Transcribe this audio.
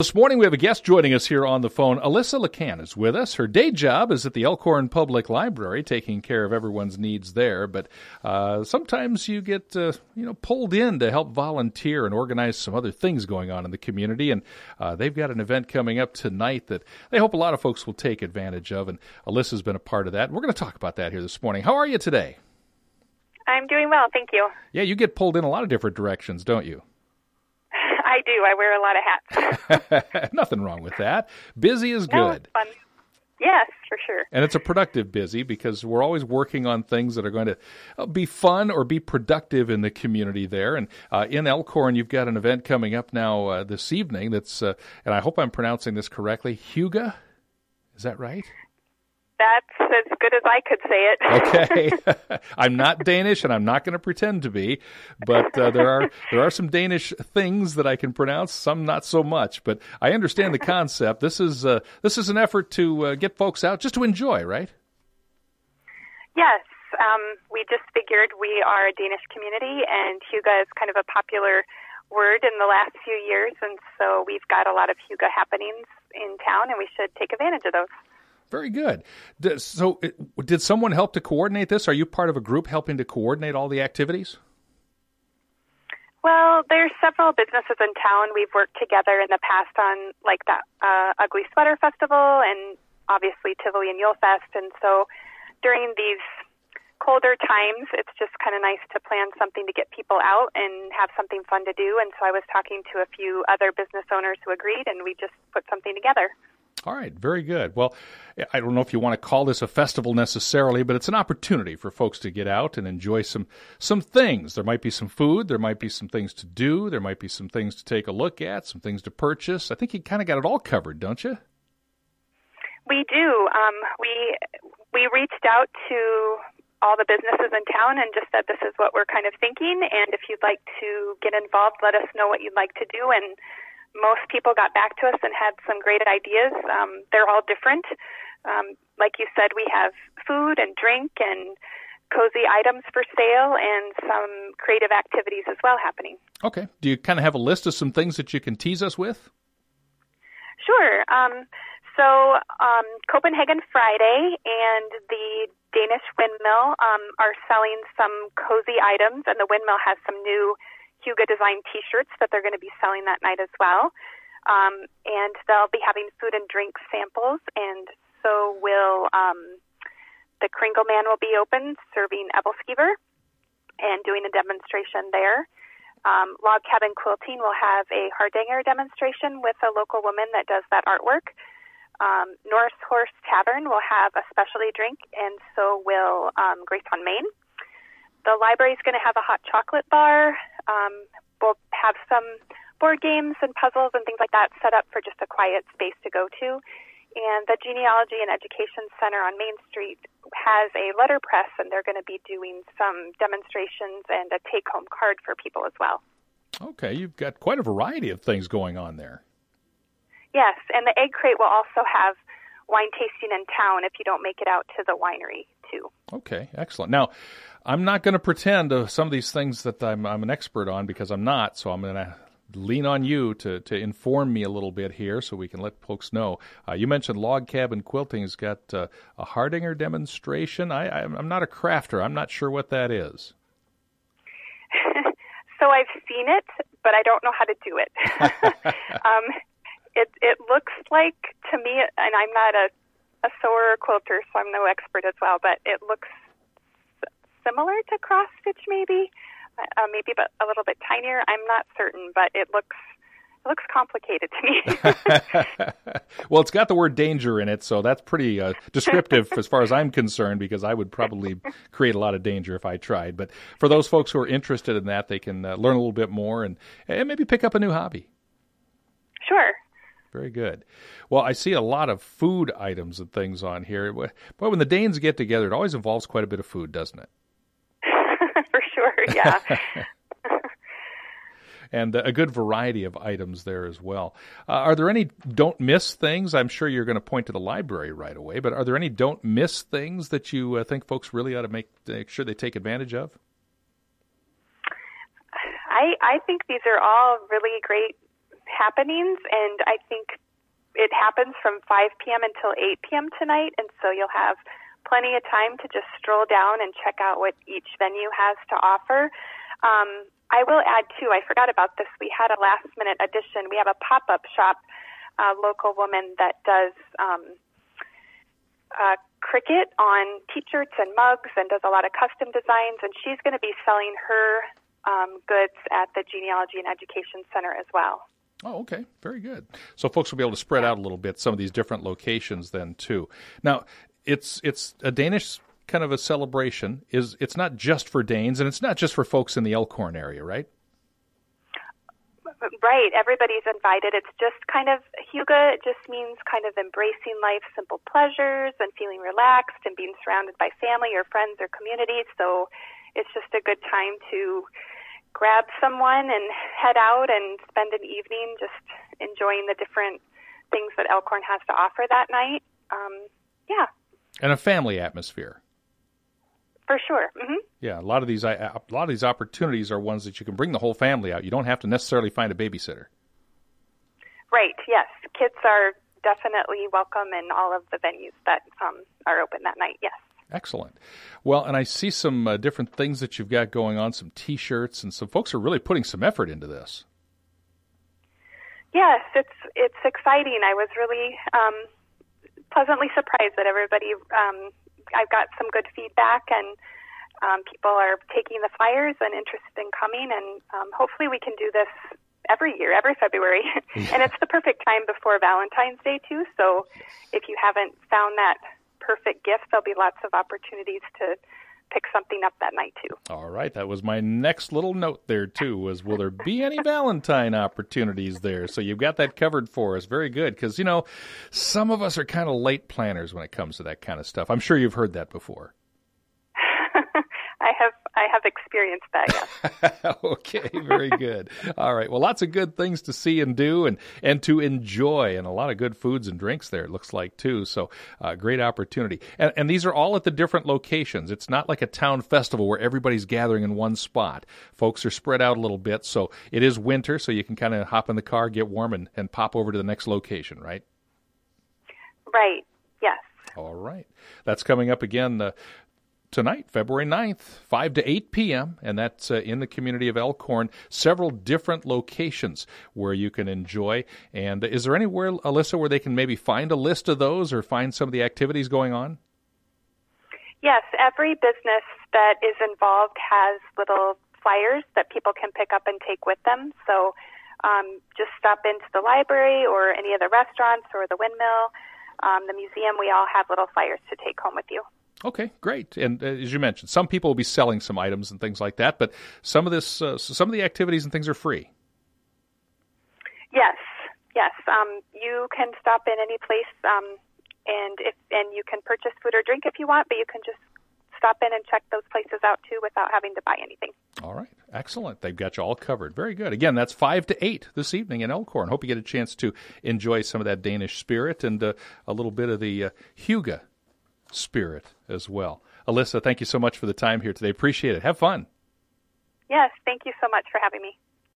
This morning we have a guest joining us here on the phone. Alyssa LeCan is with us. Her day job is at the Elkhorn Public Library, taking care of everyone's needs there. But uh, sometimes you get uh, you know pulled in to help volunteer and organize some other things going on in the community. And uh, they've got an event coming up tonight that they hope a lot of folks will take advantage of. And Alyssa's been a part of that. We're going to talk about that here this morning. How are you today? I'm doing well, thank you. Yeah, you get pulled in a lot of different directions, don't you? I do. I wear a lot of hats. Nothing wrong with that. Busy is good. fun. Yes, for sure. And it's a productive busy because we're always working on things that are going to uh, be fun or be productive in the community there. And uh, in Elkhorn, you've got an event coming up now uh, this evening that's, uh, and I hope I'm pronouncing this correctly, Hygge, Is that right? That's as good as I could say it. okay, I'm not Danish, and I'm not going to pretend to be, but uh, there are there are some Danish things that I can pronounce, some not so much. But I understand the concept. This is uh, this is an effort to uh, get folks out, just to enjoy, right? Yes, um, we just figured we are a Danish community, and Hygge is kind of a popular word in the last few years, and so we've got a lot of Hygge happenings in town, and we should take advantage of those. Very good. So, did someone help to coordinate this? Are you part of a group helping to coordinate all the activities? Well, there's several businesses in town. We've worked together in the past on like that uh, Ugly Sweater Festival and obviously Tivoli and Yule Fest. And so during these colder times, it's just kind of nice to plan something to get people out and have something fun to do. And so I was talking to a few other business owners who agreed, and we just put something together. All right, very good. Well, I don't know if you want to call this a festival necessarily, but it's an opportunity for folks to get out and enjoy some some things. There might be some food, there might be some things to do, there might be some things to take a look at, some things to purchase. I think you kind of got it all covered, don't you? We do. Um, we we reached out to all the businesses in town and just said this is what we're kind of thinking, and if you'd like to get involved, let us know what you'd like to do and most people got back to us and had some great ideas. Um, they're all different. Um, like you said, we have food and drink and cozy items for sale and some creative activities as well happening. Okay. Do you kind of have a list of some things that you can tease us with? Sure. Um, so, um, Copenhagen Friday and the Danish Windmill um, are selling some cozy items, and the windmill has some new Hygge design T-shirts that they're going to be selling that night as well. Um, and they'll be having food and drink samples, and so will um, the Kringle Man will be open serving Ebelskiver and doing a demonstration there. Um, Log Cabin Quilting will have a Hardanger demonstration with a local woman that does that artwork. Um, Norris Horse Tavern will have a specialty drink, and so will um, Grace on Main. The library is going to have a hot chocolate bar. Um, we'll have some board games and puzzles and things like that set up for just a quiet space to go to. And the Genealogy and Education Center on Main Street has a letterpress, and they're going to be doing some demonstrations and a take home card for people as well. Okay, you've got quite a variety of things going on there. Yes, and the Egg Crate will also have wine tasting in town if you don't make it out to the winery, too. Okay, excellent. Now, I'm not going to pretend to some of these things that I'm, I'm an expert on because I'm not. So I'm going to lean on you to, to inform me a little bit here so we can let folks know. Uh, you mentioned log cabin quilting has got uh, a Hardanger demonstration. I, I'm not a crafter. I'm not sure what that is. so I've seen it, but I don't know how to do it. um, it it looks like to me, and I'm not a a sewer or quilter, so I'm no expert as well, but it looks similar to cross stitch, maybe, uh, maybe but a little bit tinier. I'm not certain, but it looks it looks complicated to me. well, it's got the word danger in it, so that's pretty uh, descriptive as far as I'm concerned, because I would probably create a lot of danger if I tried. But for those folks who are interested in that, they can uh, learn a little bit more and, and maybe pick up a new hobby. Sure. Very good. Well, I see a lot of food items and things on here. But when the Danes get together, it always involves quite a bit of food, doesn't it? yeah. and a good variety of items there as well. Uh, are there any don't miss things? I'm sure you're going to point to the library right away, but are there any don't miss things that you uh, think folks really ought to make, make sure they take advantage of? I I think these are all really great happenings, and I think it happens from 5 p.m. until 8 p.m. tonight, and so you'll have plenty of time to just stroll down and check out what each venue has to offer. Um, I will add too. I forgot about this. We had a last minute addition. We have a pop up shop, a local woman that does um, uh, Cricut on t-shirts and mugs and does a lot of custom designs. And she's going to be selling her um, goods at the Genealogy and Education Center as well. Oh, okay. Very good. So folks will be able to spread out a little bit some of these different locations then too. Now, it's it's a Danish kind of a celebration. Is it's not just for Danes and it's not just for folks in the Elkhorn area, right? Right. Everybody's invited. It's just kind of hygge. It just means kind of embracing life, simple pleasures and feeling relaxed and being surrounded by family or friends or community. So it's just a good time to grab someone and head out and spend an evening just enjoying the different things that Elkhorn has to offer that night. Um, yeah. And a family atmosphere. For sure. Mm-hmm. Yeah, a lot of these a lot of these opportunities are ones that you can bring the whole family out. You don't have to necessarily find a babysitter. Right. Yes, kids are definitely welcome in all of the venues that um, are open that night. Yes. Excellent. Well, and I see some uh, different things that you've got going on, some T-shirts, and some folks are really putting some effort into this. Yes, it's it's exciting. I was really um, pleasantly surprised that everybody. Um, I've got some good feedback, and um, people are taking the flyers and interested in coming, and um, hopefully we can do this every year, every February. Yeah. and it's the perfect time before Valentine's Day too. So if you haven't found that perfect gift, there'll be lots of opportunities to pick something up that night too. All right, that was my next little note there too. Was will there be any Valentine opportunities there? So you've got that covered for us. Very good, because you know some of us are kind of late planners when it comes to that kind of stuff. I'm sure you've heard that before. I have have experienced that. Yes. okay, very good. All right. Well, lots of good things to see and do, and and to enjoy, and a lot of good foods and drinks there. It looks like too. So, uh, great opportunity. And, and these are all at the different locations. It's not like a town festival where everybody's gathering in one spot. Folks are spread out a little bit. So it is winter, so you can kind of hop in the car, get warm, and and pop over to the next location. Right. Right. Yes. All right. That's coming up again uh, tonight, February 9th, 5 to 8 p.m., and that's uh, in the community of Elkhorn. Several different locations where you can enjoy. And is there anywhere, Alyssa, where they can maybe find a list of those or find some of the activities going on? Yes, every business that is involved has little flyers that people can pick up and take with them. So um, just stop into the library or any of the restaurants or the windmill, um, the museum. We all have little flyers to take home with you. Okay, great. And uh, as you mentioned, some people will be selling some items and things like that, but some of this, uh, some of the activities and things are free. Yes, yes. Um, you can stop in any place, um, and if and you can purchase food or drink if you want, but you can just stop in and check those places out too without having to buy anything. All right, excellent. They've got you all covered. Very good. Again, that's five to eight this evening in Elkhorn. Hope you get a chance to enjoy some of that Danish spirit and uh, a little bit of the uh, hygge spirit as well. Alyssa, thank you so much for the time here today. Appreciate it. Have fun. Yes, thank you so much for having me.